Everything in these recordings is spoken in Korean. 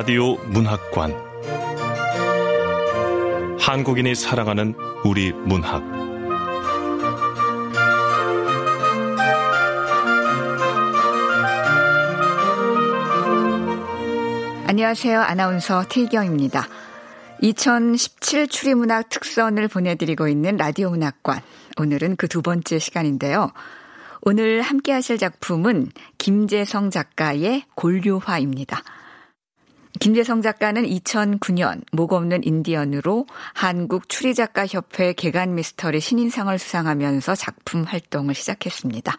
라디오 문학관 한국인이 사랑하는 우리 문학 안녕하세요. 아나운서 태경입니다. 2017 추리문학 특선을 보내드리고 있는 라디오 문학관. 오늘은 그 두 번째 시간인데요. 오늘 함께 하실 작품은 김재성 작가의 골류화입니다. 김재성 작가는 2009년 목 없는 인디언으로 한국 추리작가 협회 개간 미스터리 신인상을 수상하면서 작품 활동을 시작했습니다.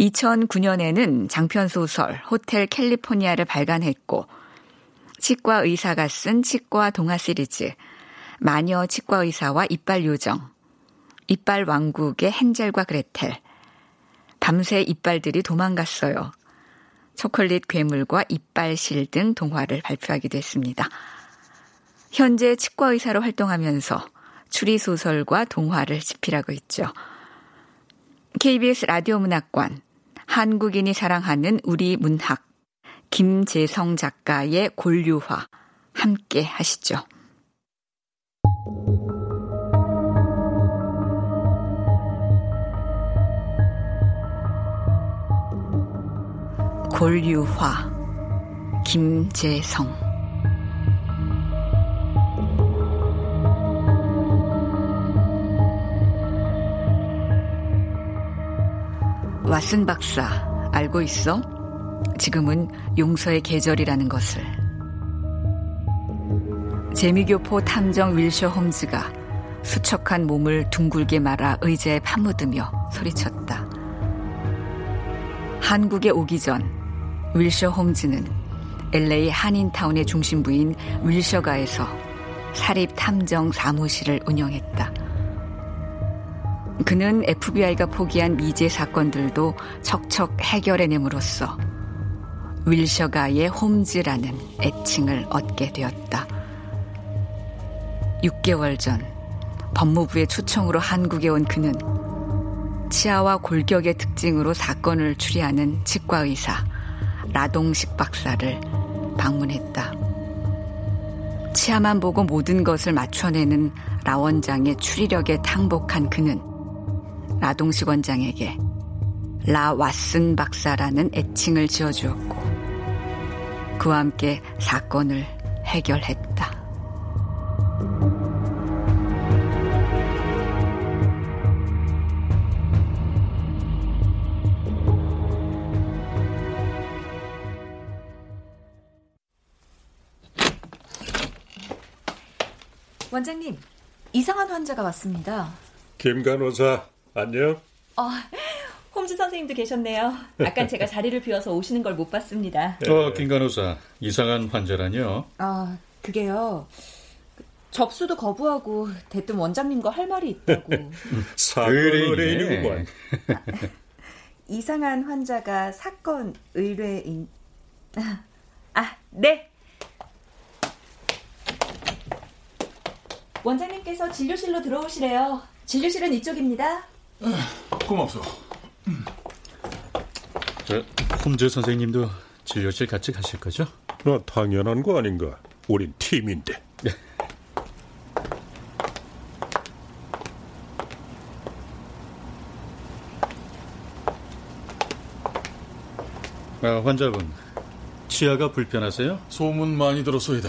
2009년에는 장편 소설 호텔 캘리포니아를 발간했고 치과 의사가 쓴 치과 동화 시리즈 마녀 치과 의사와 이빨 요정 이빨 왕국의 헨젤과 그레텔 밤새 이빨들이 도망갔어요. 초콜릿 괴물과 이빨실 등 동화를 발표하기도 했습니다. 현재 치과 의사로 활동하면서 추리소설과 동화를 집필하고 있죠. KBS 라디오 문학관, 한국인이 사랑하는 우리 문학, 김재성 작가의 골류화, 함께 하시죠. 골류화, 김재성 왓슨 박사, 알고 있어? 지금은 용서의 계절이라는 것을. 재미교포 탐정 윌셔 홈즈가 수척한 몸을 둥글게 말아 의자에 파묻으며 소리쳤다. 한국에 오기 전 윌셔 홈즈는 LA 한인타운의 중심부인 윌셔가에서 사립 탐정 사무실을 운영했다. 그는 FBI가 포기한 미제 사건들도 척척 해결해냄으로써 윌셔가의 홈즈라는 애칭을 얻게 되었다. 6개월 전 법무부의 초청으로 한국에 온 그는 치아와 골격의 특징으로 사건을 추리하는 치과 의사 라동식 박사를 방문했다. 치아만 보고 모든 것을 맞춰내는 라 원장의 추리력에 탕복한 그는 라동식 원장에게 라 왓슨 박사라는 애칭을 지어주었고 그와 함께 사건을 해결했다. 원장님, 이상한 환자가 왔습니다. 김 간호사, 안녕? 어, 홈즈 선생님도 계셨네요. 아까 제가 자리를 비워서 오시는 걸 못 봤습니다. 어, 김 간호사, 이상한 환자라뇨? 아, 그게요. 접수도 거부하고 대뜸 원장님과 할 말이 있다고. 사건 의뢰인이구만. 이상한 환자가 사건 의뢰인. 아, 네. 원장님께서 진료실로 들어오시래요. 진료실은 이쪽입니다. 고맙소. 저 홈즈 선생님도 진료실 같이 가실 거죠? 나 당연한 거 아닌가? 우린 팀인데. 아, 환자분, 치아가 불편하세요? 소문 많이 들었소이다.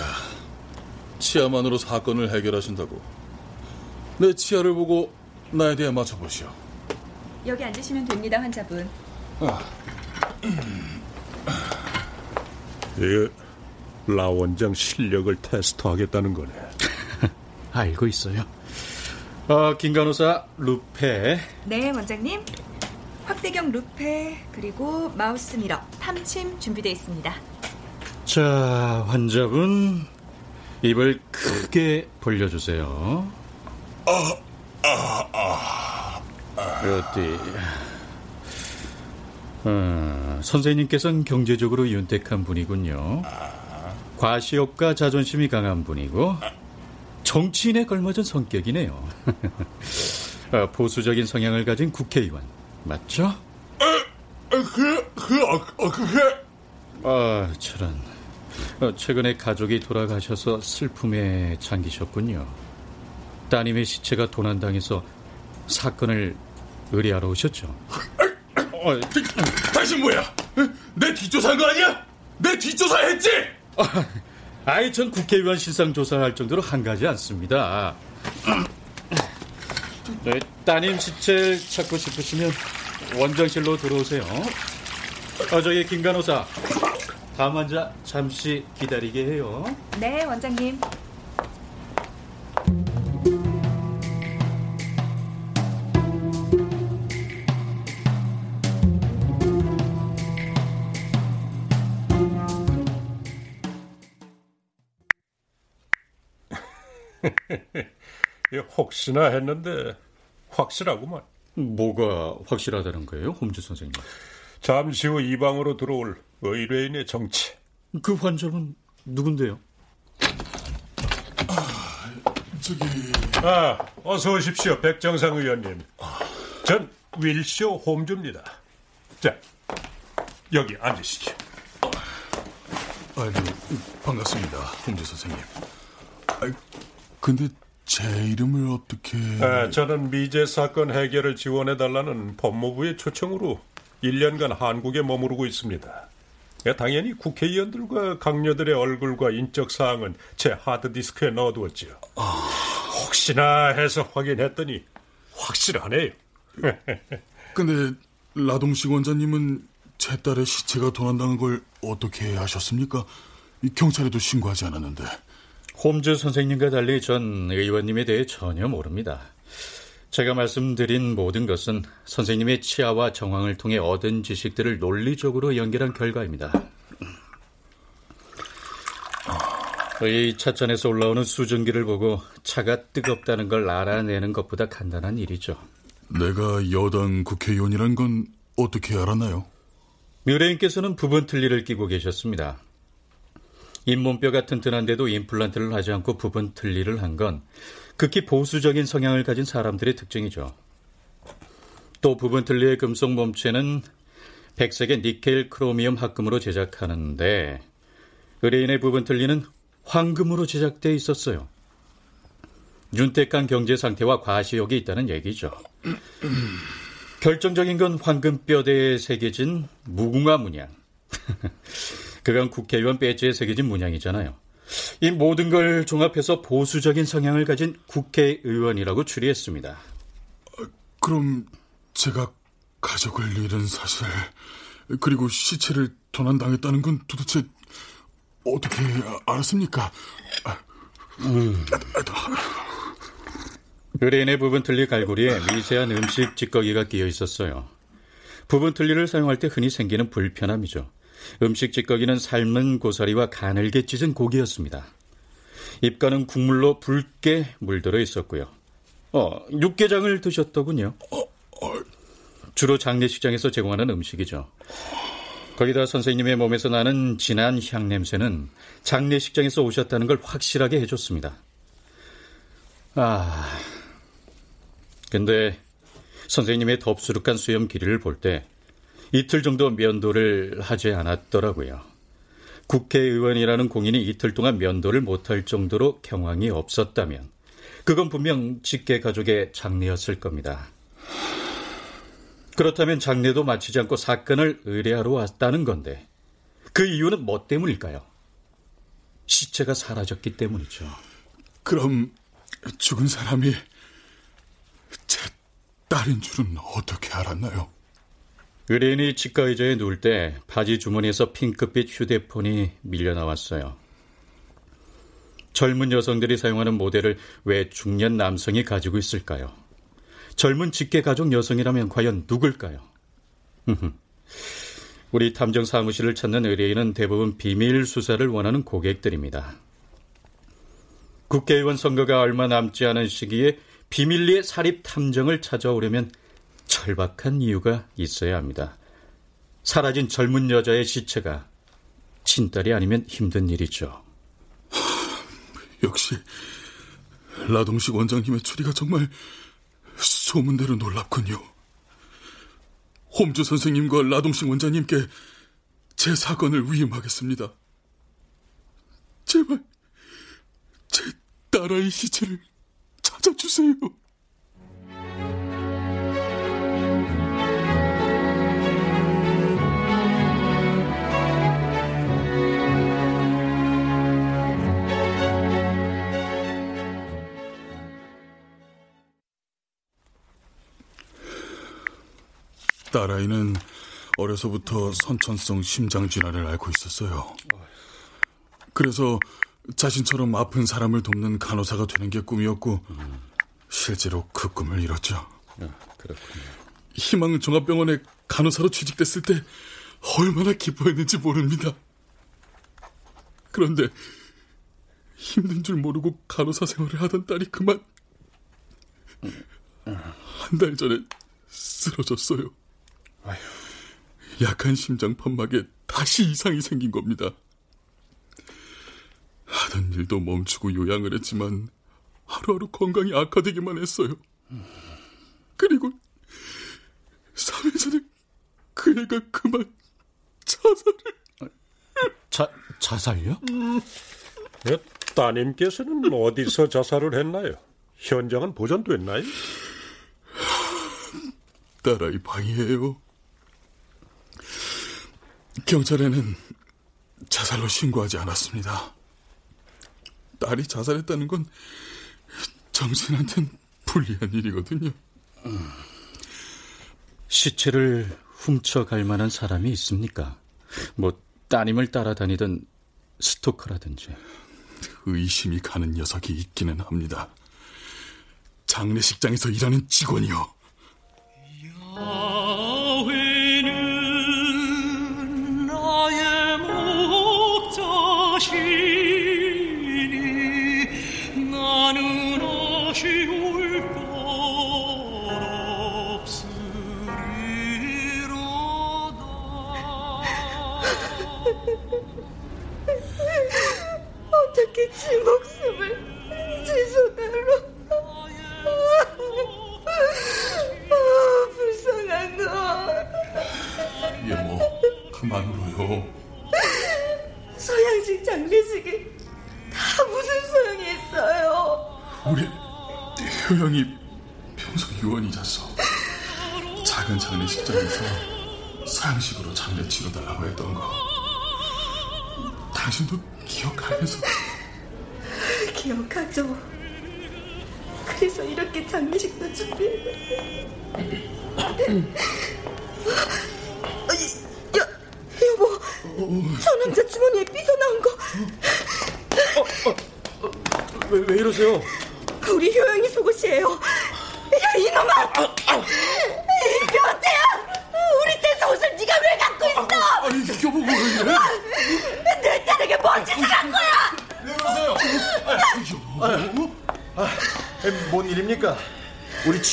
치아만으로 사건을 해결하신다고. 내 치아를 보고 나에 대해 맞춰보시오. 여기 앉으시면 됩니다, 환자분. 아. 이라 원장 실력을 테스트하겠다는 거네. 알고 있어요. 어, 김 간호사 루페. 네, 원장님. 확대경 루페 그리고 마우스 미러, 탐침 준비되어 있습니다. 자, 환자분 입을 크게 벌려주세요. 아, 아, 아. 어디? 어, 선생님께서는 경제적으로 윤택한 분이군요. 과시욕과 자존심이 강한 분이고 정치인에 걸맞은 성격이네요. 어, 보수적인 성향을 가진 국회의원 맞죠? 그, 그, 어, 그게. 아, 저런. 어, 최근에 가족이 돌아가셔서 슬픔에 잠기셨군요. 따님의 시체가 도난당해서 사건을 의뢰하러 오셨죠. 어, 당신 뭐야? 내 뒷조사한 거 아니야? 내 뒷조사 했지? 아, 아이, 전 국회의원 실상 조사할 정도로 한가지 않습니다. 네, 따님 시체를 찾고 싶으시면 원장실로 들어오세요. 어, 저기 김 간호사, 다음 환자 잠시 기다리게 해요. 네, 원장님. 혹시나 했는데 확실하구만. 뭐가 확실하다는 거예요, 홈즈 선생님? 잠시 후 이 방으로 들어올 의뢰인의 정체. 그 환자분 누군데요? 저기 아, 어서 오십시오, 백정상 의원님. 전 윌쇼 홈즈입니다. 자, 여기 앉으시죠. 아니 반갑습니다, 홍재 선생님. 아, 근데 제 이름을 어떻게? 아, 저는 미제 사건 해결을 지원해달라는 법무부의 초청으로 1년간 한국에 머무르고 있습니다. 예, 당연히 국회의원들과 강녀들의 얼굴과 인적 사항은 제 하드디스크에 넣어두었지요. 혹시나 해서 확인했더니 확실하네요. 근데 라동식 원장님은 제 딸의 시체가 도난당한 걸 어떻게 아셨습니까? 경찰에도 신고하지 않았는데. 홈즈 선생님과 달리 전 의원님에 대해 전혀 모릅니다. 제가 말씀드린 모든 것은 선생님의 치아와 정황을 통해 얻은 지식들을 논리적으로 연결한 결과입니다. 이 차전에서 올라오는 수증기를 보고 차가 뜨겁다는 걸 알아내는 것보다 간단한 일이죠. 내가 여당 국회의원이란 건 어떻게 알았나요? 뮤레인께서는 부분 틀니를 끼고 계셨습니다. 잇몸뼈가 튼튼한데도 임플란트를 하지 않고 부분 틀니를 한 건 극히 보수적인 성향을 가진 사람들의 특징이죠. 또 부분 틀니의 금속 몸체는 백색의 니켈 크로미움 합금으로 제작하는데 의뢰인의 부분 틀니는 황금으로 제작돼 있었어요. 윤택한 경제 상태와 과시욕이 있다는 얘기죠. 결정적인 건 황금 뼈대에 새겨진 무궁화 문양. 그건 국회의원 배지에 새겨진 문양이잖아요. 이 모든 걸 종합해서 보수적인 성향을 가진 국회의원이라고 추리했습니다. 그럼 제가 가족을 잃은 사실 그리고 시체를 도난당했다는 건 도대체 어떻게 알았습니까? 음. 의뢰인의 부분 틀니 갈고리에 미세한 음식 찌꺼기가 끼어 있었어요. 부분 틀니를 사용할 때 흔히 생기는 불편함이죠. 음식 찌꺼기는 삶은 고사리와 가늘게 찢은 고기였습니다. 입가는 국물로 붉게 물들어 있었고요. 어, 육개장을 드셨더군요. 주로 장례식장에서 제공하는 음식이죠. 거기다 선생님의 몸에서 나는 진한 향 냄새는 장례식장에서 오셨다는 걸 확실하게 해줬습니다. 아, 근데 선생님의 덥수룩한 수염 길이를 볼 때 이틀 정도 면도를 하지 않았더라고요. 국회의원이라는 공인이 이틀 동안 면도를 못할 정도로 경황이 없었다면 그건 분명 직계 가족의 장례였을 겁니다. 그렇다면 장례도 마치지 않고 사건을 의뢰하러 왔다는 건데 그 이유는 뭐 때문일까요? 시체가 사라졌기 때문이죠. 그럼 죽은 사람이 제 딸인 줄은 어떻게 알았나요? 의뢰인이 치과 의자에 누울 때 바지 주머니에서 핑크빛 휴대폰이 밀려 나왔어요. 젊은 여성들이 사용하는 모델을 왜 중년 남성이 가지고 있을까요? 젊은 직계 가족 여성이라면 과연 누굴까요? 우리 탐정 사무실을 찾는 의뢰인은 대부분 비밀 수사를 원하는 고객들입니다. 국회의원 선거가 얼마 남지 않은 시기에 비밀리에 사립 탐정을 찾아오려면 절박한 이유가 있어야 합니다. 사라진 젊은 여자의 시체가 친딸이 아니면 힘든 일이죠. 역시 라동식 원장님의 추리가 정말 소문대로 놀랍군요. 홈즈 선생님과 라동식 원장님께 제 사건을 위임하겠습니다. 제발 제 딸아이 시체를 찾아주세요. 딸아이는 어려서부터 선천성 심장 질환을 앓고 있었어요. 그래서 자신처럼 아픈 사람을 돕는 간호사가 되는 게 꿈이었고 실제로 그 꿈을 이뤘죠. 그렇군요. 희망 종합병원에 간호사로 취직됐을 때 얼마나 기뻐했는지 모릅니다. 그런데 힘든 줄 모르고 간호사 생활을 하던 딸이 그만 한 달 전에 쓰러졌어요. 약한 심장 판막에 다시 이상이 생긴 겁니다. 하던 일도 멈추고 요양을 했지만 하루하루 건강이 악화되기만 했어요. 그리고 3일 전에 그 애가 그만 자살을. 자, 자살요? 예, 따님께서는 어디서 자살을 했나요? 현장은 보존됐나요? 딸아이 방이에요. 경찰에는 자살로 신고하지 않았습니다. 딸이 자살했다는 건 정신한텐 불리한 일이거든요. 시체를 훔쳐갈 만한 사람이 있습니까? 뭐 따님을 따라다니던 스토커라든지. 의심이 가는 녀석이 있기는 합니다. 장례식장에서 일하는 직원이요. 야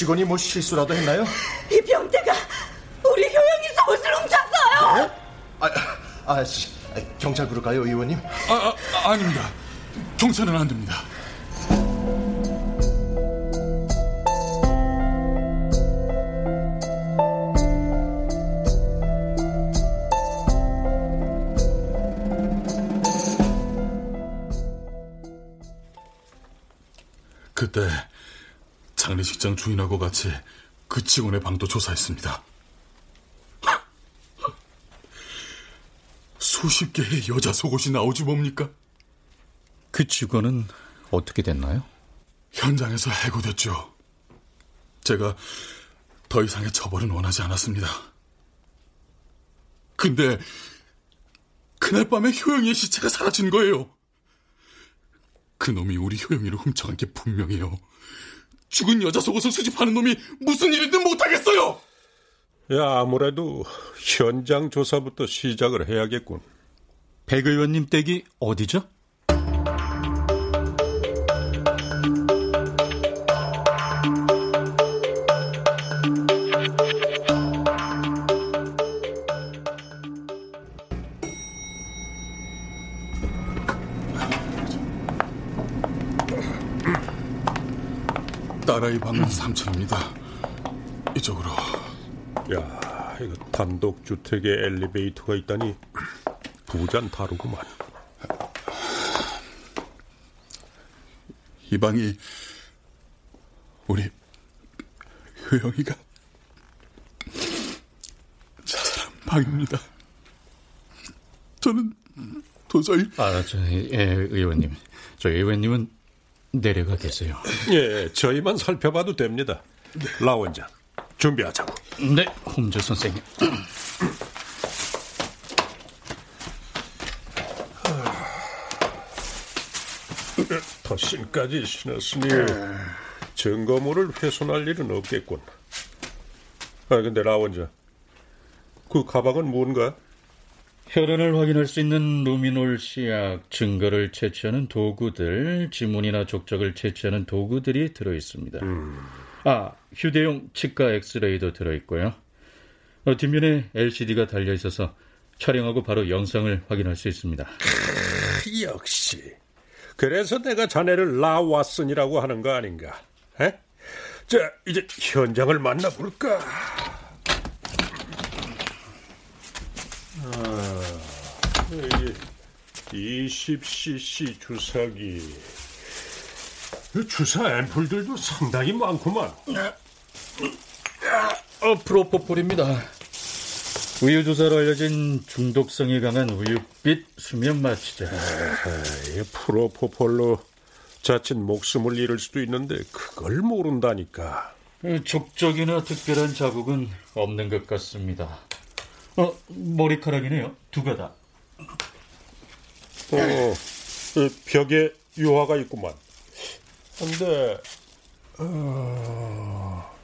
직원이 뭐 실수라도 했나요? 이 병태가 우리 효영이 속옷을 훔쳤어요 아, 아, 씨, 아, 경찰 부를까요, 의원님? 아, 아, 아, 아닙니다. 경찰은 안 됩니다. 그때 장례식장 주인하고 같이 그 직원의 방도 조사했습니다. 수십 개의 여자 속옷이 나오지 뭡니까? 그 직원은 어떻게 됐나요? 현장에서 해고됐죠. 제가 더 이상의 처벌은 원하지 않았습니다. 근데 그날 밤에 효영이의 시체가 사라진 거예요. 그놈이 우리 효영이를 훔쳐간 게 분명해요. 죽은 여자 속옷을 수집하는 놈이 무슨 일이든 못하겠어요! 야, 아무래도 현장 조사부터 시작을 해야겠군. 백 의원님 댁이 어디죠? 3층입니다. 이쪽으로. 야, 이거 단독 주택에 엘리베이터가 있다니 부잔 다르구만. 이 방이 우리 효영이가 자살한 방입니다. 저는 도저히 아, 저, 예, 의원님. 저 의원님은 내려가 계세요. 예, 저희만 살펴봐도 됩니다. 라 원장, 준비하자고. 네, 홈즈 선생님. 덧신까지 신었으니 증거물을 훼손할 일은 없겠군. 아, 근데 라 원장, 그 가방은 뭔가? 혈흔을 확인할 수 있는 루미놀 씨약, 증거를 채취하는 도구들, 지문이나 족적을 채취하는 도구들이 들어 있습니다. 아, 휴대용 치과 엑스레이도 들어 있고요. 어, 뒷면에 LCD가 달려 있어서 촬영하고 바로 영상을 확인할 수 있습니다. 역시. 그래서 내가 자네를 라왓슨이라고 하는 거 아닌가? 에? 자, 이제 현장을 만나볼까? 아, 20cc 주사기. 이 주사 앰플들도 상당히 많구만. 어, 프로포폴입니다. 우유 조사로 알려진 중독성이 강한 우유빛 수면 마취제. 에이, 프로포폴로 자칫 목숨을 잃을 수도 있는데 그걸 모른다니까. 족적이나 특별한 자국은 없는 것 같습니다. 어, 머리카락이네요. 두 가닥. 어, 이 벽에 유화가 있구만. 근데 어,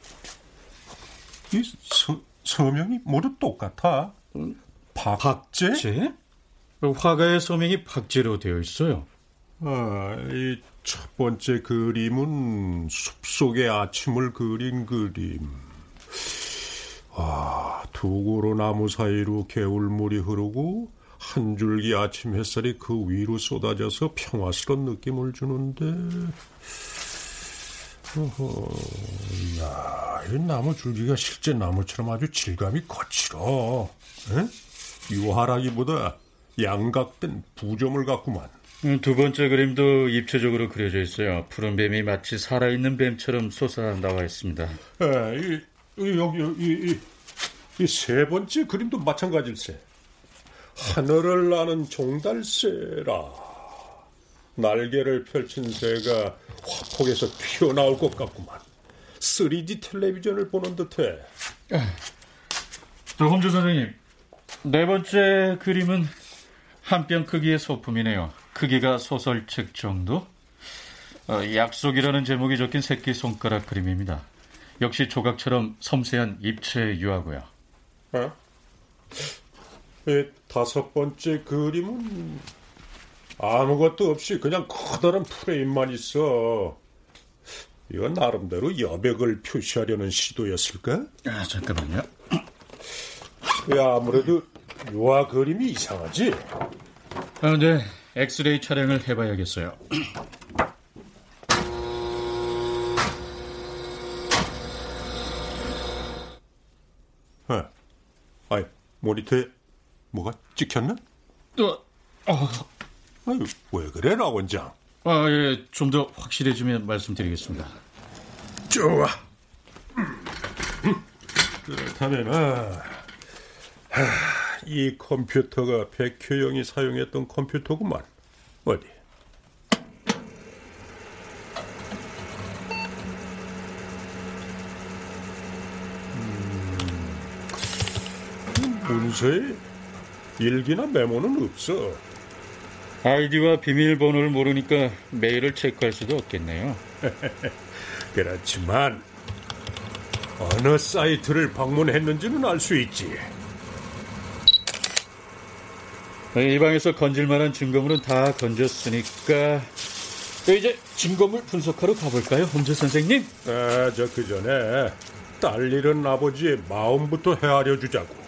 이 서, 서명이 모두 똑같아. 박제? 제? 화가의 서명이 박제로 되어 있어요. 아, 이 첫 번째 그림은 숲속의 아침을 그린 그림. 아, 두 고로 나무 사이로 개울물이 흐르고 한 줄기 아침 햇살이 그 위로 쏟아져서 평화스러운 느낌을 주는데. 어허, 야, 이 나무 줄기가 실제 나무처럼 아주 질감이 거칠어. 에? 유화라기보다 양각된 부점을 갖구만. 음, 두 번째 그림도 입체적으로 그려져 있어요. 푸른 뱀이 마치 살아있는 뱀처럼 솟아 나와 있습니다. 에, 이, 이, 여기, 이, 이, 이 세 번째 그림도 마찬가지일세. 하늘을 나는 종달새라. 날개를 펼친 새가 화폭에서 튀어나올 것 같구만. 3D 텔레비전을 보는 듯해. 저 홈즈 선생님, 네 번째 그림은 한 뼘 크기의 소품이네요. 크기가 소설책 정도? 어, 약속이라는 제목이 적힌 새끼 손가락 그림입니다. 역시 조각처럼 섬세한 입체 유화고요. 어? 이 다섯 번째 그림은 아무것도 없이 그냥 커다란 프레임만 있어. 이건 나름대로 여백을 표시하려는 시도였을까? 아, 잠깐만요. 야, 아무래도 유화 그림이 이상하지? 아, 네. 엑스레이 촬영을 해봐야겠어요. 어. 아이, 모니터에 뭐가 찍혔나? 어, 어. 아유, 왜 그래, 나 원장? 아, 예, 좀 더 확실해지면 말씀드리겠습니다. 좋아. 그렇다면, 아, 하, 이 컴퓨터가 백효영이 사용했던 컴퓨터구만. 어디? 음, 문서에 일기나 메모는 없어. 아이디와 비밀번호를 모르니까 메일을 체크할 수도 없겠네요. 그렇지만 어느 사이트를 방문했는지는 알 수 있지. 이 방에서 건질만한 증거물은 다 건졌으니까 이제 증거물 분석하러 가볼까요, 홈즈 선생님? 아, 저 그 전에 딸 잃은 아버지의 마음부터 헤아려 주자고.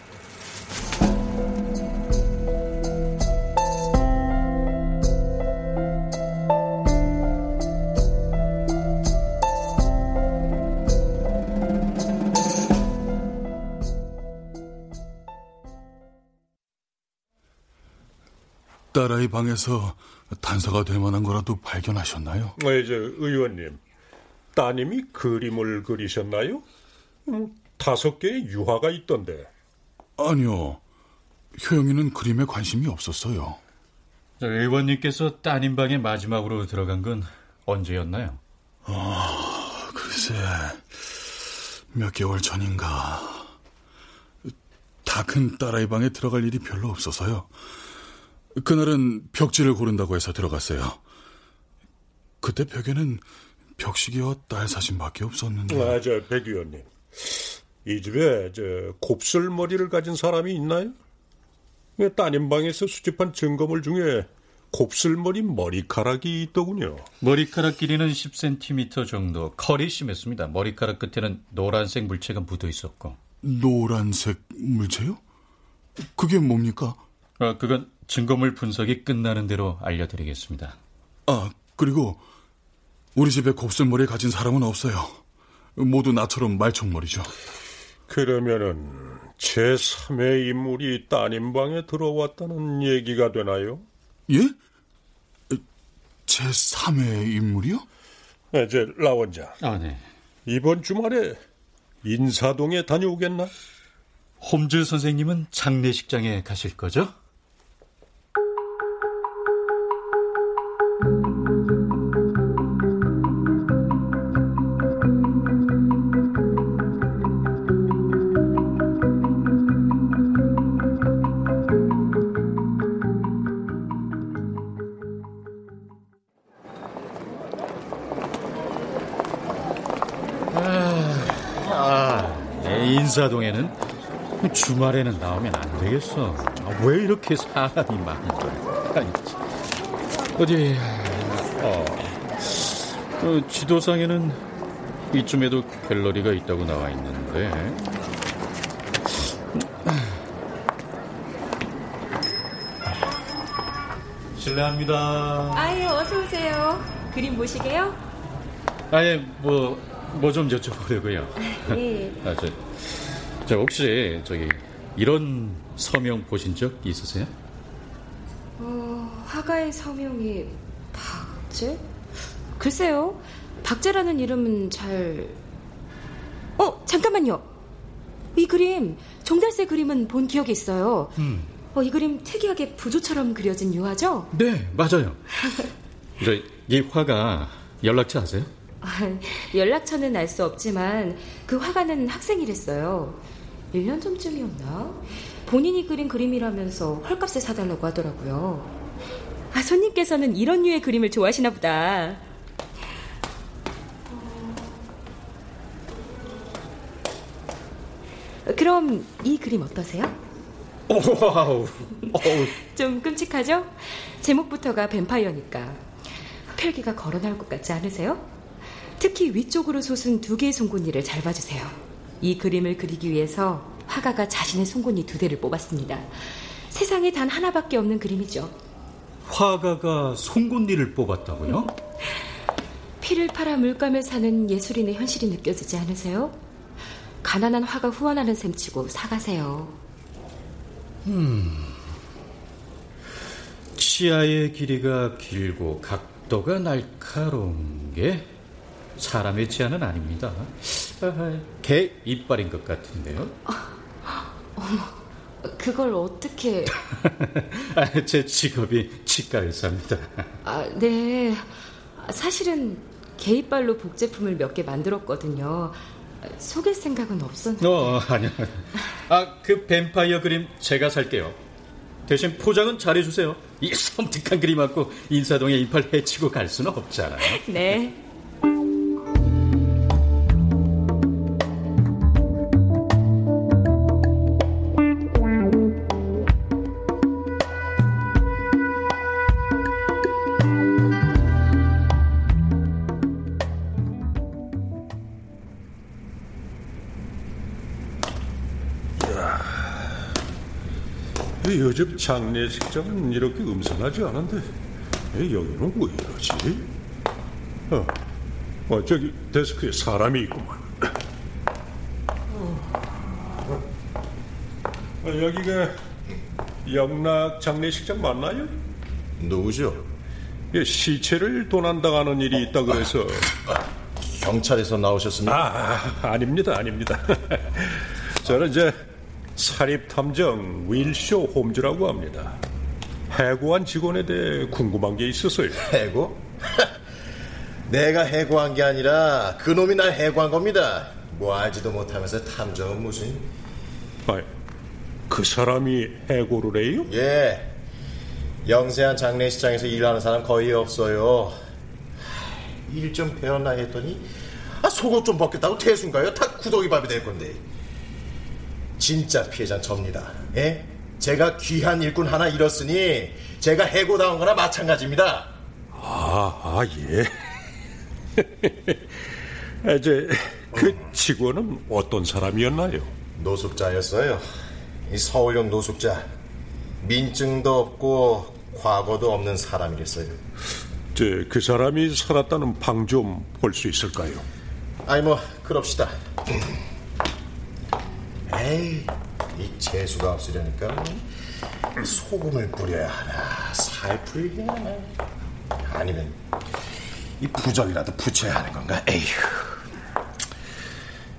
딸아이 방에서 단서가 될 만한 거라도 발견하셨나요? 어, 이제 의원님, 따님이 그림을 그리셨나요? 음, 다섯 개의 유화가 있던데. 아니요. 효영이는 그림에 관심이 없었어요. 의원님께서 따님 방에 마지막으로 들어간 건 언제였나요? 아, 글쎄, 몇 개월 전인가. 다 큰 딸아이 방에 들어갈 일이 별로 없어서요. 그날은 벽지를 고른다고 해서 들어갔어요. 그때 벽에는 벽시계와 딸 사진밖에 없었는데. 아, 저, 백 의원님. 이 집에, 저, 곱슬머리를 가진 사람이 있나요? 따님 방에서 수집한 증거물 중에 곱슬머리 머리카락이 있더군요. 머리카락 길이는 10cm 정도, 컬이 심했습니다. 머리카락 끝에는 노란색 물체가 묻어 있었고. 노란색 물체요? 그게 뭡니까? 아, 그건 증거물 분석이 끝나는 대로 알려드리겠습니다. 아, 그리고 우리 집에 곱슬머리 가진 사람은 없어요. 모두 나처럼 말총머리죠. 그러면은 제3의 인물이 따님 방에 들어왔다는 얘기가 되나요? 예? 제3의 인물이요? 네, 제 라원장. 아, 네. 이번 주말에 인사동에 다녀오겠나? 홈즈 선생님은 장례식장에 가실 거죠? 인사동에는 주말에는 나오면 안 되겠어. 아, 왜 이렇게 사람이 많은 거야? 어디, 어, 어, 지도상에는 이쯤에도 갤러리가 있다고 나와 있는데. 실례합니다. 아유, 어서 오세요. 그림 보시게요? 아예, 뭐, 뭐 좀 여쭤보려고요. 예. 아, 저, 저 혹시 저기 이런 서명 보신 적 있으세요? 어, 화가의 서명이 박재? 글쎄요. 박재라는 이름은 잘... 어, 잠깐만요. 이 그림, 종달새 그림은 본 기억이 있어요. 음. 어, 이 그림 특이하게 부조처럼 그려진 유화죠? 네, 맞아요. 저, 이 화가 연락처 아세요? 연락처는 알 수 없지만 그 화가는 학생이랬어요. 1년 전쯤이었나? 본인이 그린 그림이라면서 헐값에 사달라고 하더라고요. 아, 손님께서는 이런 류의 그림을 좋아하시나 보다. 그럼 이 그림 어떠세요? wow. 좀 끔찍하죠? 제목부터가 뱀파이어니까. 흡혈귀가 걸어 나올 것 같지 않으세요? 특히 위쪽으로 솟은 두 개의 송곳니를 잘 봐주세요. 이 그림을 그리기 위해서 화가가 자신의 송곳니 두 대를 뽑았습니다. 세상에 단 하나밖에 없는 그림이죠. 화가가 송곳니를 뽑았다고요? 피를 팔아 물감을 사는 예술인의 현실이 느껴지지 않으세요? 가난한 화가 후원하는 셈치고 사가세요. 음. 치아의 길이가 길고 각도가 날카로운 게 사람의 치아는 아닙니다. 개 이빨인 것 같은데요. 어머, 그걸 어떻게... 아, 제 직업이 치과 의사입니다. 아, 네. 사실은 개 이빨로 복제품을 몇 개 만들었거든요. 속일 생각은 없었는데. 어, 아니요. 아, 그 뱀파이어 그림 제가 살게요. 대신 포장은 잘해주세요. 이 섬뜩한 그림 갖고 인사동에 이빨 해치고 갈 수는 없잖아요. 네. 요즘 장례식장은 이렇게 음산하지 않은데 여기는 왜 이러지? 어, 어 저기 데스크에 사람이 있구만. 어, 여기가 영락 장례식장 맞나요? 누구죠? 예, 시체를 도난당하는 일이 있다 그래서 경찰에서 나오셨습니까? 아, 아 아닙니다, 아닙니다. 저는 이제 사립탐정 윌쇼 홈즈라고 합니다. 해고한 직원에 대해 궁금한 게 있어서요. 해고? 내가 해고한 게 아니라 그놈이 날 해고한 겁니다. 뭐 알지도 못하면서 탐정은 무슨? 아, 그 사람이 해고를 해요? 예. 영세한 장례식장에서 일하는 사람 거의 없어요. 일 좀 배웠나 했더니 아, 속옷 좀 벗겠다고 태순가요? 다 구더기 밥이 될 건데. 진짜 피해자는 접니다. 예? 제가 귀한 일꾼 하나 잃었으니 제가 해고당한 거나 마찬가지입니다. 아, 아 예. 이제 그 직원은 어떤 사람이었나요? 노숙자였어요. 이 서울형 노숙자. 민증도 없고 과거도 없는 사람이랬어요. 저, 그 사람이 살았다는 방 좀 볼 수 있을까요? 아니 뭐 그럽시다. 에이, 이 재수가 없으려니까 소금을 뿌려야 하나, 살 풀려야 하나, 아니면 이 부적이라도 붙여야 하는 건가? 에휴.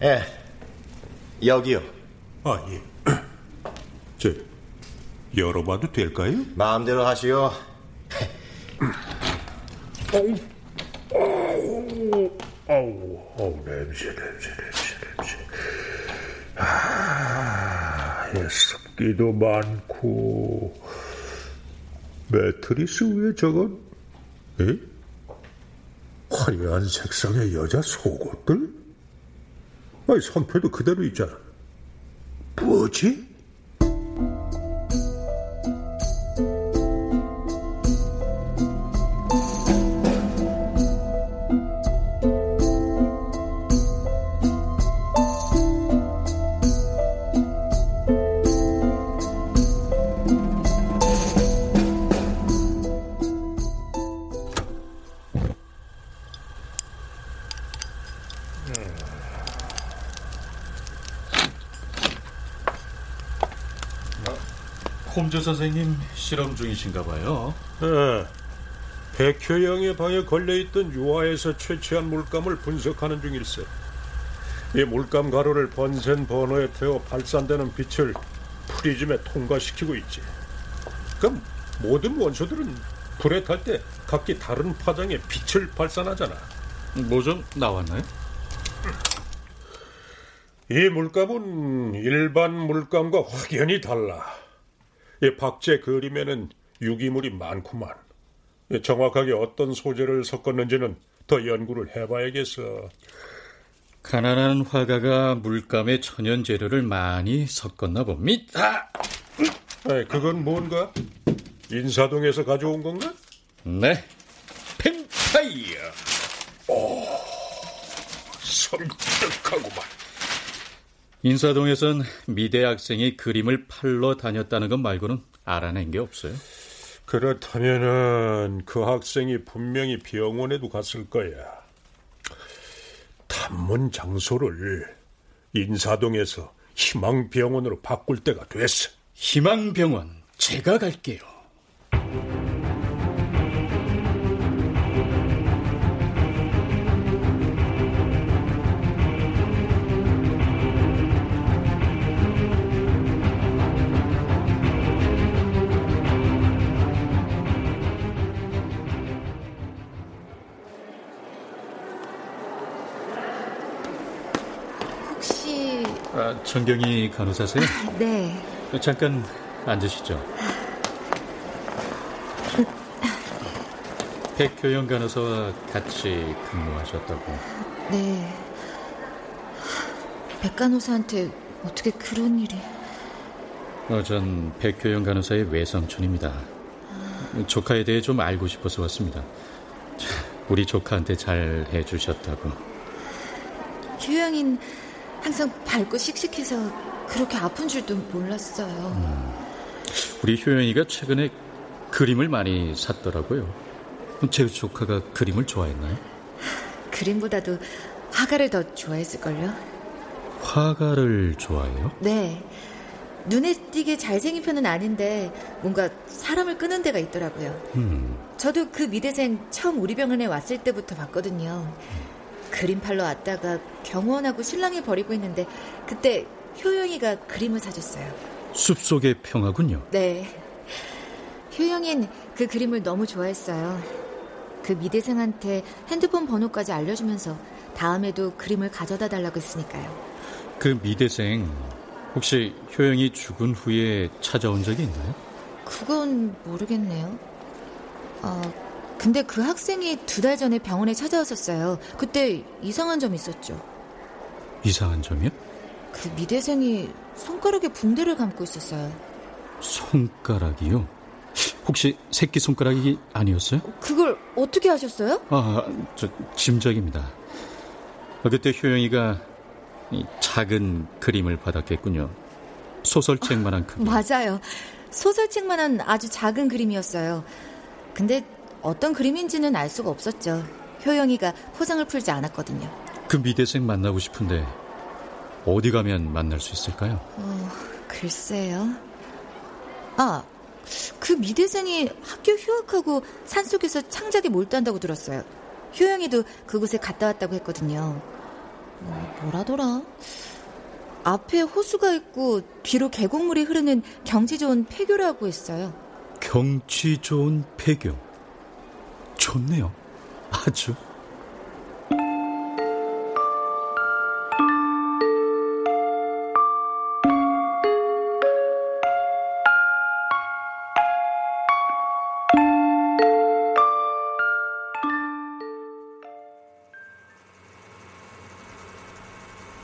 예, 여기요. 아 예. 저 열어봐도 될까요? 마음대로 하시오. 아우, 냄새, 냄새, 냄새, 냄새. 아, 예, 습기도 많고. 매트리스 위에 저건, 에? 화려한 색상의 여자 속옷들? 아니, 선표도 그대로 있잖아. 뭐지? 선생님 실험 중이신가 봐요. 예. 백효영의 방에 걸려있던 유화에서 채취한 물감을 분석하는 중일세. 이 물감 가루를 번센 버너에 태워 발산되는 빛을 프리즘에 통과시키고 있지. 그럼 모든 원소들은 불에 탈 때 각기 다른 파장의 빛을 발산하잖아. 뭐 좀 나왔나요? 이 물감은 일반 물감과 확연히 달라. 이 박제 그림에는 유기물이 많구만. 정확하게 어떤 소재를 섞었는지는 더 연구를 해봐야겠어. 가난한 화가가 물감에 천연 재료를 많이 섞었나 봅니다. 아, 그건 뭔가? 인사동에서 가져온 건가? 네, 펜파이어. 오, 섬뜩하구만. 인사동에선 미대 학생이 그림을 팔러 다녔다는 것 말고는 알아낸 게 없어요. 그렇다면은 그 학생이 분명히 병원에도 갔을 거야. 탐문 장소를 인사동에서 희망병원으로 바꿀 때가 됐어. 희망병원, 제가 갈게요. 아, 천경이 간호사세요? 네 잠깐 앉으시죠. 백효영 간호사와 같이 근무하셨다고. 네. 백 간호사한테 어떻게 그런 일이? 어, 전 백효영 간호사의 외삼촌입니다. 조카에 대해 좀 알고 싶어서 왔습니다. 우리 조카한테 잘 해주셨다고. 우리 효연이가 최근에 그림을 많이 샀더라고요. 제 조카가 그림을 좋아했나요? 그림보다도 화가를 더 좋아했을걸요? 화가를 좋아해요? 네. 눈에 띄게 잘생긴 편은 아닌데 뭔가 사람을 끄는 데가 있더라고요. 음. 저도 그 미대생 처음 우리 병원에 왔을 때부터 봤거든요. 그림 팔러 왔다가 경호원하고 신랑이 버리고 있는데 그때 효영이가 그림을 사줬어요. 숲속의 평화군요. 네. 효영인 그 그림을 너무 좋아했어요. 그 미대생한테 핸드폰 번호까지 알려주면서 다음에도 그림을 가져다 달라고 했으니까요. 그 미대생 혹시 효영이 죽은 후에 찾아온 적이 있나요? 그건 모르겠네요. 아, 근데 그 학생이 두 달 전에 병원에 찾아왔었어요. 그때 이상한 점이 있었죠. 이상한 점이요? 그 미대생이 손가락에 붕대를 감고 있었어요. 손가락이요? 혹시 새끼 손가락이 아니었어요? 그걸 어떻게 하셨어요? 아, 저 짐작입니다. 그때 효영이가 작은 그림을 받았겠군요. 소설책만한 크기. 맞아요. 소설책만한 아주 작은 그림이었어요. 근데 어떤 그림인지는 알 수가 없었죠. 효영이가 포장을 풀지 않았거든요. 그 미대생 만나고 싶은데 어디 가면 만날 수 있을까요? 어, 글쎄요. 아, 그 미대생이 학교 휴학하고 산속에서 창작에 몰두한다고 들었어요. 효영이도 그곳에 갔다 왔다고 했거든요. 어, 뭐라더라? 앞에 호수가 있고 비로 계곡물이 흐르는 경치 좋은 폐교라고 했어요. 경치 좋은 폐교. 좋네요. 아주.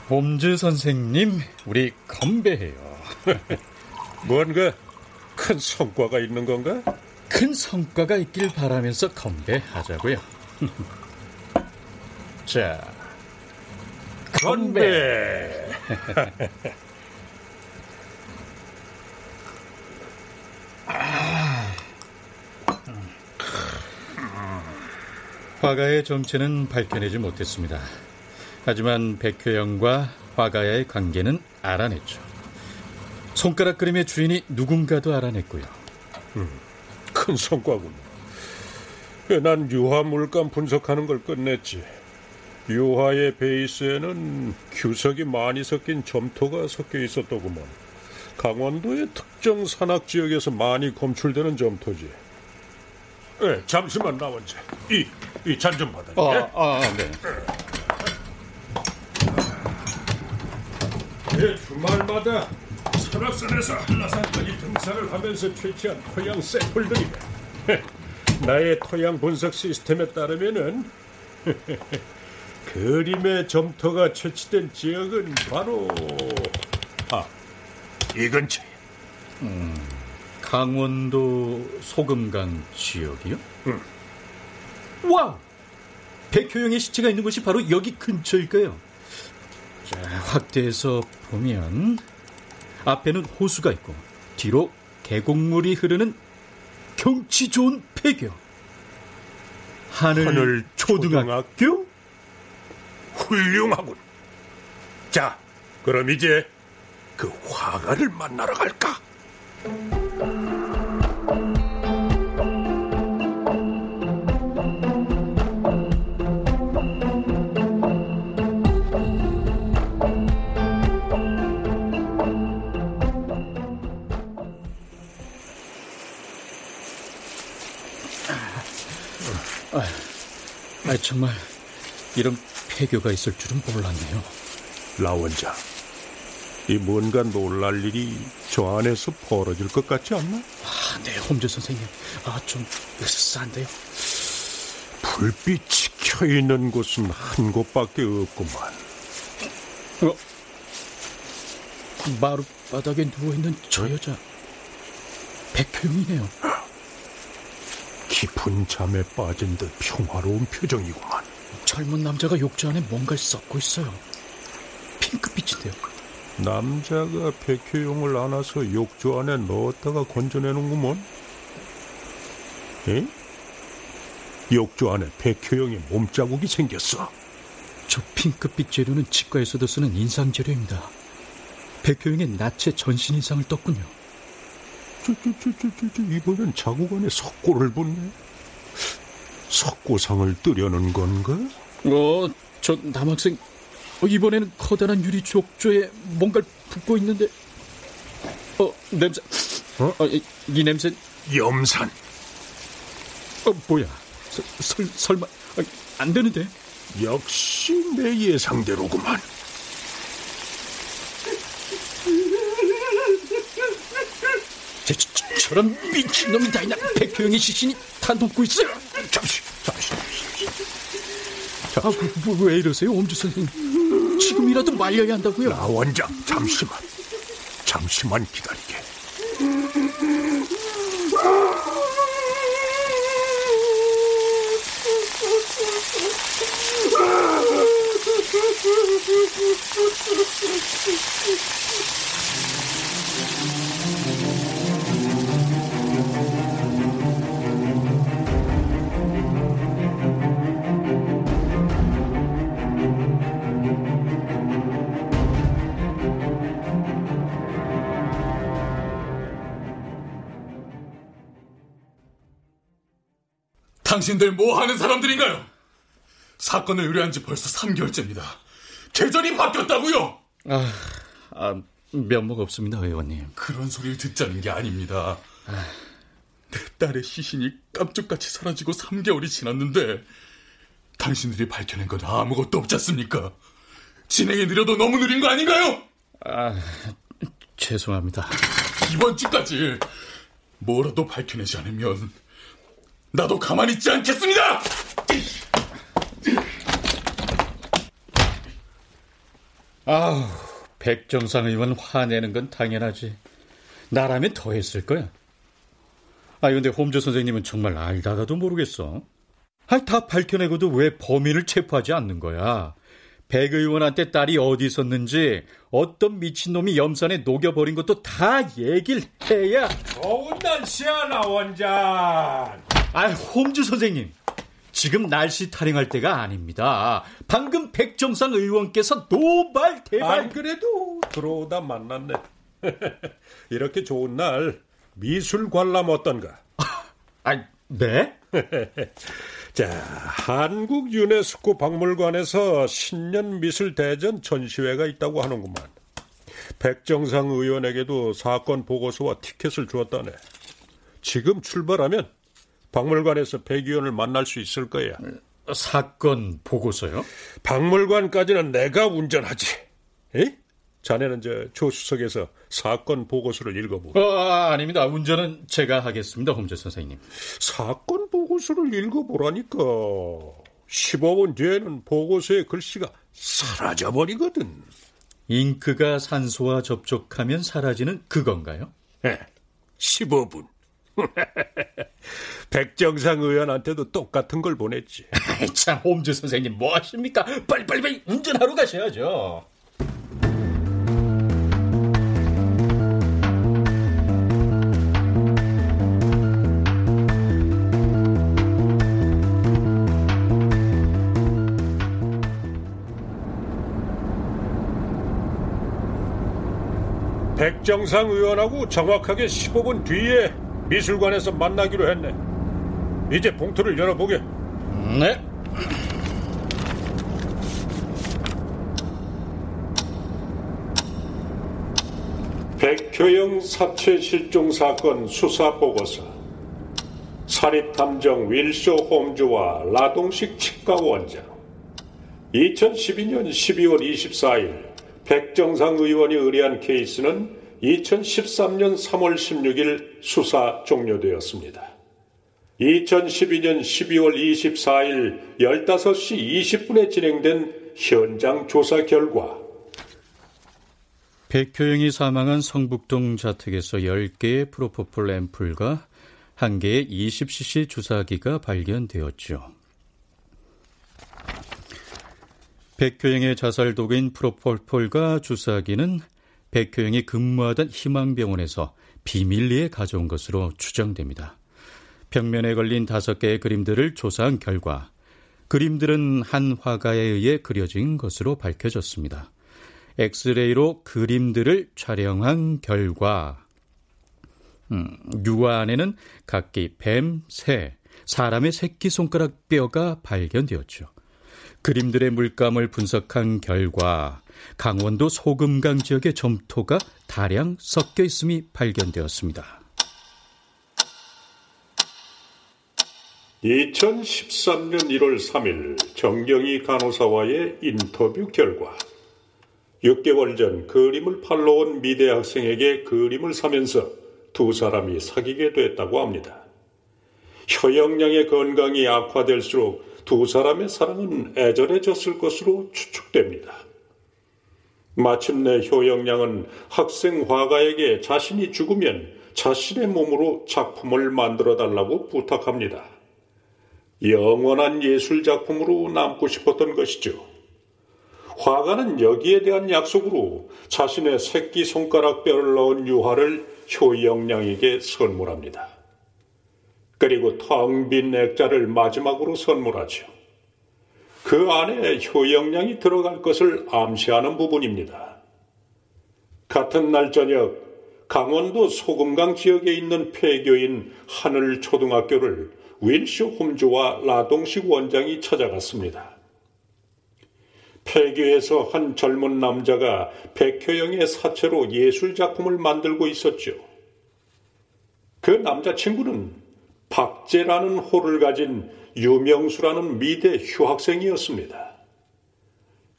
홈즈 선생님, 우리 건배해요. 뭔가 큰 성과가 있는 건가? 큰 성과가 있길 바라면서 건배하자고요. 자, 건배. 화가의 정체는 밝혀내지 못했습니다. 하지만 백효영과 화가의 관계는 알아냈죠. 손가락 그림의 주인이 누군가도 알아냈고요. 음, 큰 성과군. 난 유화 물감 분석하는 걸 끝냈지. 유화의 베이스에는 규석이 많이 섞인 점토가 섞여 있었더구먼. 강원도의 특정 산악 지역에서 많이 검출되는 점토지. 네, 잠시만 나원자. 이, 이 잔 좀 받아. 아, 아, 네. 매 주말마다 설악산에서 한라산까지 등산을 하면서 채취한 토양 샘플들이네. 나의 토양 분석 시스템에 따르면은 그림의 점토가 채취된 지역은 바로 아 이 근처에. 음, 강원도 소금강 지역이요? 응. wow! 백효영의 시체가 있는 곳이 바로 여기 근처일까요? 자, 확대해서 보면 앞에는 호수가 있고 뒤로 계곡물이 흐르는 경치 좋은 폐교. 하늘, 하늘 초등학교? 초등학교? 훌륭하군. 자, 그럼 이제 그 화가를 만나러 갈까? 정말 이런 폐교가 있을 줄은 몰랐네요. 라원자, 이 뭔가 놀랄 일이 저 안에서 벌어질 것 같지 않나? 아, 네, 홈즈 선생님. 아, 좀 으스스한데요. 불빛이 켜있는 곳은 한 곳밖에 없구만. 어? 마룻바닥에 누워있는 저 여자 백효영이네요. 깊은 잠에 빠진 듯 평화로운 표정이구만. 젊은 남자가 욕조 안에 뭔가를 썩고 있어요. 핑크빛인데요. 남자가 백효용을 안아서 욕조 안에 넣었다가 건져내는구먼. 에? 욕조 안에 백효용의 몸자국이 생겼어. 저 핑크빛 재료는 치과에서도 쓰는 인상 재료입니다. 백효용의 나체 전신 인상을 떴군요. 이번엔 자국 안에 석고를 붙네. 석고상을 뜨려는 건가? 어, 저 남학생 어, 이번에는 커다란 유리 족조에 뭔가를 붓고 있는데. 어, 냄새. 어? 어 이, 이 냄새. 염산. 어, 뭐야? 서, 설, 설마. 어, 안 되는데. 역시 내 예상대로구만 저, 저, 저 런 미친놈이 다 있나 백효영의 시신이 다 녹고 있어요 잠시 잠시 아, 뭐, 뭐, 왜 이러세요, 엄주 선생님? 지금이라도 말려야 한다고요? 나 원장, 잠시만. 잠시만 기다리 당신들 뭐 하는 사람들인가요? 사건을 의뢰한 지 벌써 3개월째입니다. 계절이 바뀌었다고요? 아, 아, 면목 없습니다, 의원님. 그런 소리를 듣자는 게 아닙니다. 아... 내 딸의 시신이 깜짝같이 사라지고 3개월이 지났는데 당신들이 밝혀낸 건 아무것도 없지 않습니까? 진행이 느려도 너무 느린 거 아닌가요? 아, 죄송합니다. 이번 주까지 뭐라도 밝혀내지 않으면 나도 가만히 있지 않겠습니다! 아우, 백정상 의원 화내는 건 당연하지. 나라면 더 했을 거야. 아, 근데 홈즈 선생님은 정말 알다가도 모르겠어. 아니, 다 밝혀내고도 왜 범인을 체포하지 않는 거야? 백 의원한테 딸이 어디 있었는지, 어떤 미친놈이 염산에 녹여버린 것도 다 얘기를 해야. 좋은 날씨야, 나 원장. 아, 홈즈 선생님. 지금 날씨 타령할 때가 아닙니다. 방금 백정상 의원께서 노발 대발. 안 그래도 들어오다 만났네. 이렇게 좋은 날 미술 관람 어떤가? 아, 네? 자, 한국 유네스코 박물관에서 신년 미술 대전 전시회가 있다고 하는구만. 백정상 의원에게도 사건 보고서와 티켓을 주었다네. 지금 출발하면 박물관에서 백 의원을 만날 수 있을 거야. 사건 보고서요? 박물관까지는 내가 운전하지. 에? 자네는 저 조수석에서 사건 보고서를 읽어보고. 어, 아닙니다. 운전은 제가 하겠습니다, 홈즈 선생님. 사건 보고서를 읽어보라니까. 15분 뒤에는 보고서의 글씨가 사라져버리거든. 잉크가 산소와 접촉하면 사라지는 그건가요? 네, 15분. 백정상 의원한테도 똑같은 걸 보냈지. 참, 홈즈 선생님 뭐 하십니까? 빨리빨리 빨리 운전하러 가셔야죠. 백정상 의원하고 정확하게 15분 뒤에 미술관에서 만나기로 했네. 이제 봉투를 열어보게. 네. 백효영 사체 실종 사건 수사 보고서. 사립탐정 윌쇼 홈즈와 라동식 치과 원장. 2012년 12월 24일 백정상 의원이 의뢰한 케이스는 2013년 3월 16일 수사 종료되었습니다. 2012년 12월 24일 15시 20분에 진행된 현장 조사 결과 백효영이 사망한 성북동 자택에서 10개의 프로포폴 앰플과 1개의 20cc 주사기가 발견되었죠. 백효영의 자살 도구인 프로포폴과 주사기는 백효영이 근무하던 희망병원에서 비밀리에 가져온 것으로 추정됩니다. 벽면에 걸린 다섯 개의 그림들을 조사한 결과 그림들은 한 화가에 의해 그려진 것으로 밝혀졌습니다. 엑스레이로 그림들을 촬영한 결과 음, 유화 안에는 각기 뱀, 새, 사람의 새끼손가락 뼈가 발견되었죠. 그림들의 물감을 분석한 결과 강원도 소금강 지역의 점토가 다량 섞여 있음이 발견되었습니다. 2013년 1월 3일 정경희 간호사와의 인터뷰 결과 6개월 전 그림을 팔러 온 미대 학생에게 그림을 사면서 두 사람이 사귀게 됐다고 합니다. 효영양의 건강이 악화될수록 두 사람의 사랑은 애절해졌을 것으로 추측됩니다. 마침내 효영양은 학생 화가에게 자신이 죽으면 자신의 몸으로 작품을 만들어 달라고 부탁합니다. 영원한 예술 작품으로 남고 싶었던 것이죠. 화가는 여기에 대한 약속으로 자신의 새끼 손가락 뼈를 넣은 유화를 효영양에게 선물합니다. 그리고 텅 빈 액자를 마지막으로 선물하죠. 그 안에 효영량이 들어갈 것을 암시하는 부분입니다. 같은 날 저녁 강원도 소금강 지역에 있는 폐교인 하늘초등학교를 윌쇼 홈즈와 라동식 원장이 찾아갔습니다. 폐교에서 한 젊은 남자가 백효영의 사체로 예술작품을 만들고 있었죠. 그 남자친구는 박제라는 호를 가진 유명수라는 미대 휴학생이었습니다.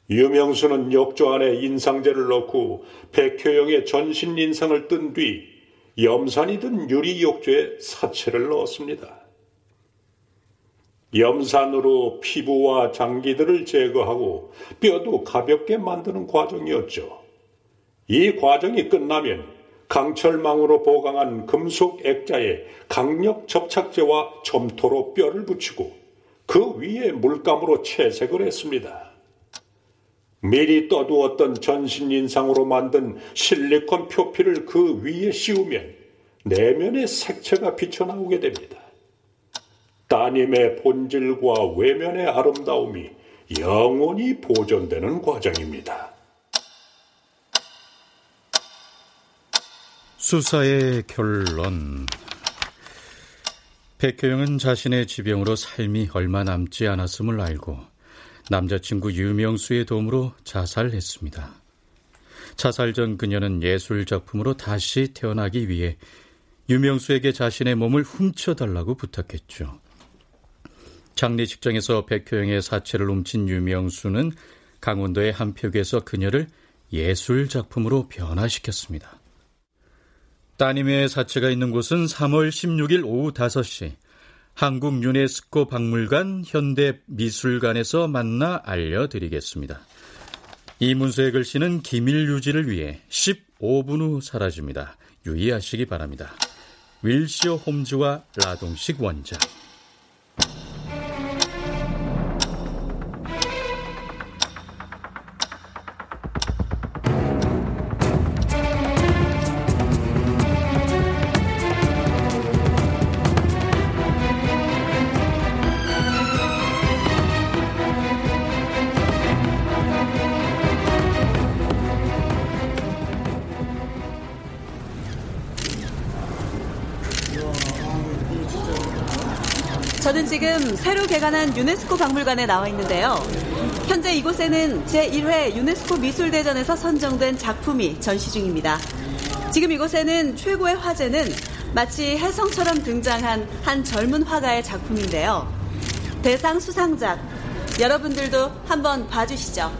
유명수는 욕조 안에 인상제를 넣고 백효영의 전신 인상을 뜬 뒤 염산이 든 유리 욕조에 사체를 넣었습니다. 염산으로 피부와 장기들을 제거하고 뼈도 가볍게 만드는 과정이었죠. 이 과정이 끝나면 강철망으로 보강한 금속 액자에 강력 접착제와 점토로 뼈를 붙이고 그 위에 물감으로 채색을 했습니다. 미리 떠두었던 전신 인상으로 만든 실리콘 표피를 그 위에 씌우면 내면의 색채가 비쳐나오게 됩니다. 따님의 본질과 외면의 아름다움이 영원히 보존되는 과정입니다. 수사의 결론. 백효영은 자신의 지병으로 삶이 얼마 남지 않았음을 알고 남자친구 유명수의 도움으로 자살했습니다. 자살 전 그녀는 예술 작품으로 다시 태어나기 위해 유명수에게 자신의 몸을 훔쳐달라고 부탁했죠. 장례식장에서 백효영의 사체를 훔친 유명수는 강원도의 한 표기에서 그녀를 예술 작품으로 변화시켰습니다. 따님의 사체가 있는 곳은 3월 16일 오후 5시 한국 유네스코 박물관 현대미술관에서 만나 알려드리겠습니다. 이 문서의 글씨는 기밀 유지를 위해 15분 후 사라집니다. 유의하시기 바랍니다. 윌시오 홈즈와 라동식 원작 지금 새로 개관한 유네스코 박물관에 나와 있는데요. 현재 이곳에는 제1회 유네스코 미술대전에서 선정된 작품이 전시 중입니다. 지금 이곳에는 최고의 화제는 마치 혜성처럼 등장한 한 젊은 화가의 작품인데요. 대상 수상작. 여러분들도 한번 봐주시죠.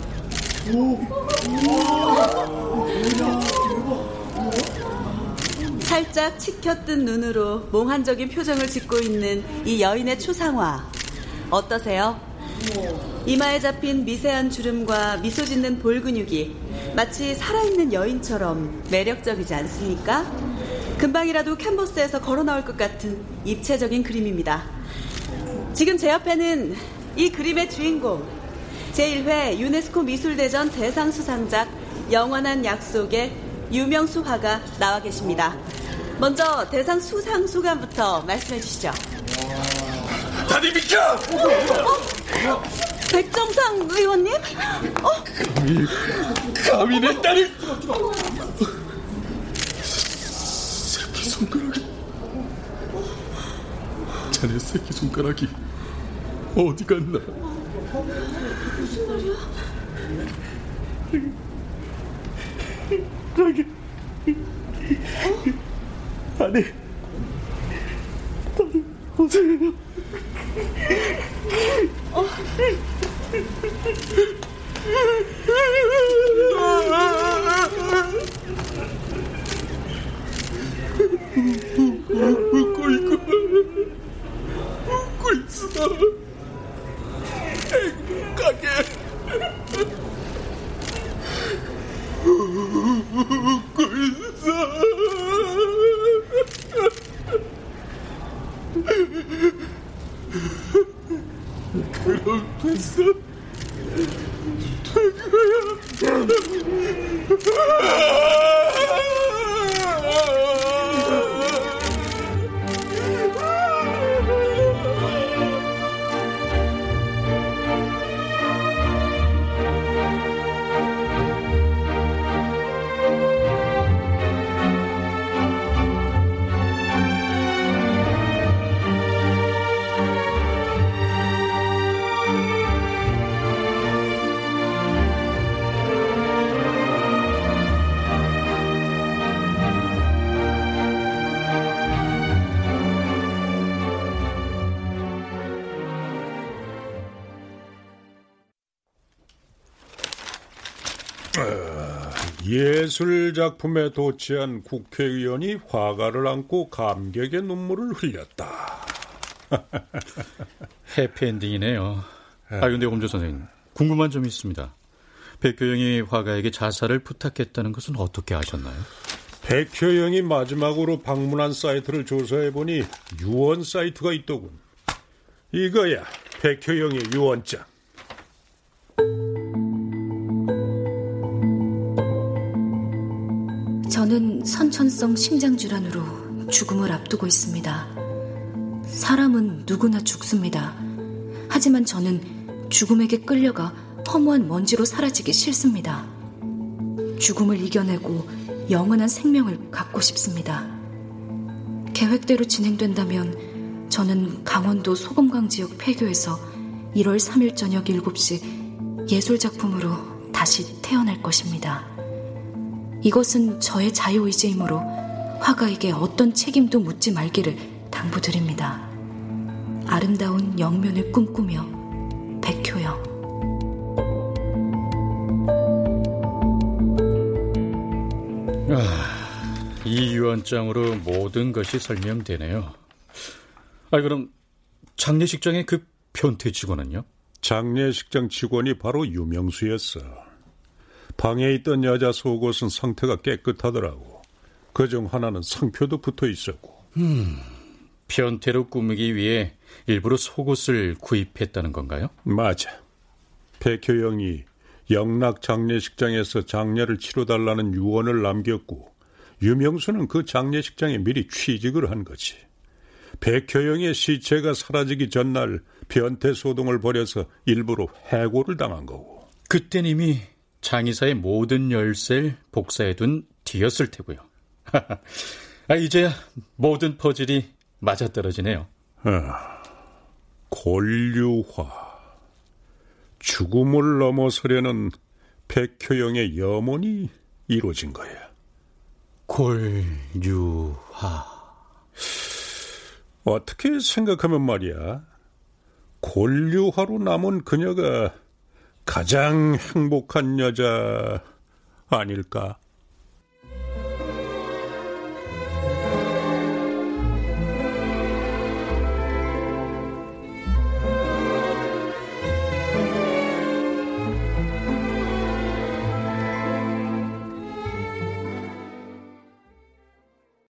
살짝 치켜뜬 눈으로 몽환적인 표정을 짓고 있는 이 여인의 추상화. 어떠세요? 이마에 잡힌 미세한 주름과 미소 짓는 볼 근육이 마치 살아있는 여인처럼 매력적이지 않습니까? 금방이라도 캔버스에서 걸어 나올 것 같은 입체적인 그림입니다. 지금 제 옆에는 이 그림의 주인공, 제1회 유네스코 미술대전 대상 수상작 영원한 약속의 유명수 화가 나와 계십니다. 먼저 대상 수상 소감부터 말씀해 주시죠. 다들 비켜! 어? 백정상 의원님? 어? 감히, 감히 내 딸을! 새끼 손가락이. 자네 새끼 손가락이 어디 갔나? 무슨 말이야? 저기. 어? 아니. 보세요. 어? 웃고 있고 웃고 있어 행복 예술 작품에 도취한 국회의원이 화가를 안고 감격의 눈물을 흘렸다. 해피엔딩이네요. 아, 근데 홈조 선생님, 궁금한 점이 있습니다. 백효영이 화가에게 자살을 부탁했다는 것은 어떻게 아셨나요? 백효영이 마지막으로 방문한 사이트를 조사해 보니 유언 사이트가 있더군. 이거야, 백효영의 유언장. 저는 선천성 심장질환으로 죽음을 앞두고 있습니다. 사람은 누구나 죽습니다. 하지만 저는 죽음에게 끌려가 허무한 먼지로 사라지기 싫습니다. 죽음을 이겨내고 영원한 생명을 갖고 싶습니다. 계획대로 진행된다면 저는 강원도 소금강 지역 폐교에서 1월 3일 저녁 7시 예술작품으로 다시 태어날 것입니다. 이것은 저의 자유의지이므로 화가에게 어떤 책임도 묻지 말기를 당부드립니다. 아름다운 영면을 꿈꾸며 백효영 아, 이 유언장으로 모든 것이 설명되네요. 아, 그럼 장례식장의 그 변태 직원은요? 장례식장 직원이 바로 유명수였어. 방에 있던 여자 속옷은 상태가 깨끗하더라고. 그 중 하나는 상표도 붙어 있었고. 음, 변태로 꾸미기 위해 일부러 속옷을 구입했다는 건가요? 맞아. 백효영이 영락 장례식장에서 장례를 치러달라는 유언을 남겼고 유명수는 그 장례식장에 미리 취직을 한 거지. 백효영의 시체가 사라지기 전날 변태 소동을 벌여서 일부러 해고를 당한 거고. 그땐 이미 장의사의 모든 열쇠를 복사해둔 뒤였을 테고요. 아, 이제야 모든 퍼즐이 맞아떨어지네요. 아, 골류화. 죽음을 넘어서려는 백효영의 염원이 이루어진 거야. 골류화. 어떻게 생각하면 말이야. 골류화로 남은 그녀가 가장 행복한 여자 아닐까?